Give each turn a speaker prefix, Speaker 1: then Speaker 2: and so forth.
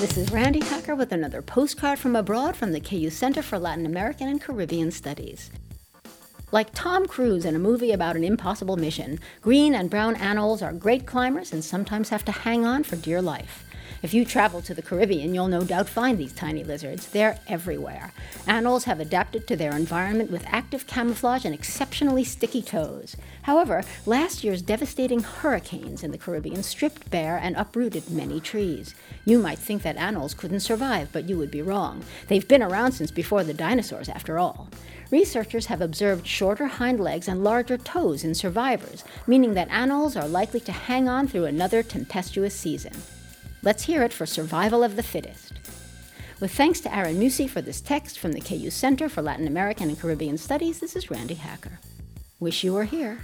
Speaker 1: This is Randi Hacker with another postcard from abroad from the KU Center for Latin American and Caribbean Studies. Like Tom Cruise in a movie about an impossible mission, green and brown anoles are great climbers and sometimes have to hang on for dear life. If you travel to the Caribbean, you'll no doubt find these tiny lizards. They're everywhere. Anoles have adapted to their environment with active camouflage and exceptionally sticky toes. However, last year's devastating hurricanes in the Caribbean stripped bare and uprooted many trees. You might think that anoles couldn't survive, but you would be wrong. They've been around since before the dinosaurs, after all. Researchers have observed shorter hind legs and larger toes in survivors, meaning that anoles are likely to hang on through another tempestuous season. Let's hear it for Survival of the Fittest. With thanks to Aron Muci for this text from the KU Center for Latin American and Caribbean Studies, this is Randi Hacker. Wish you were here.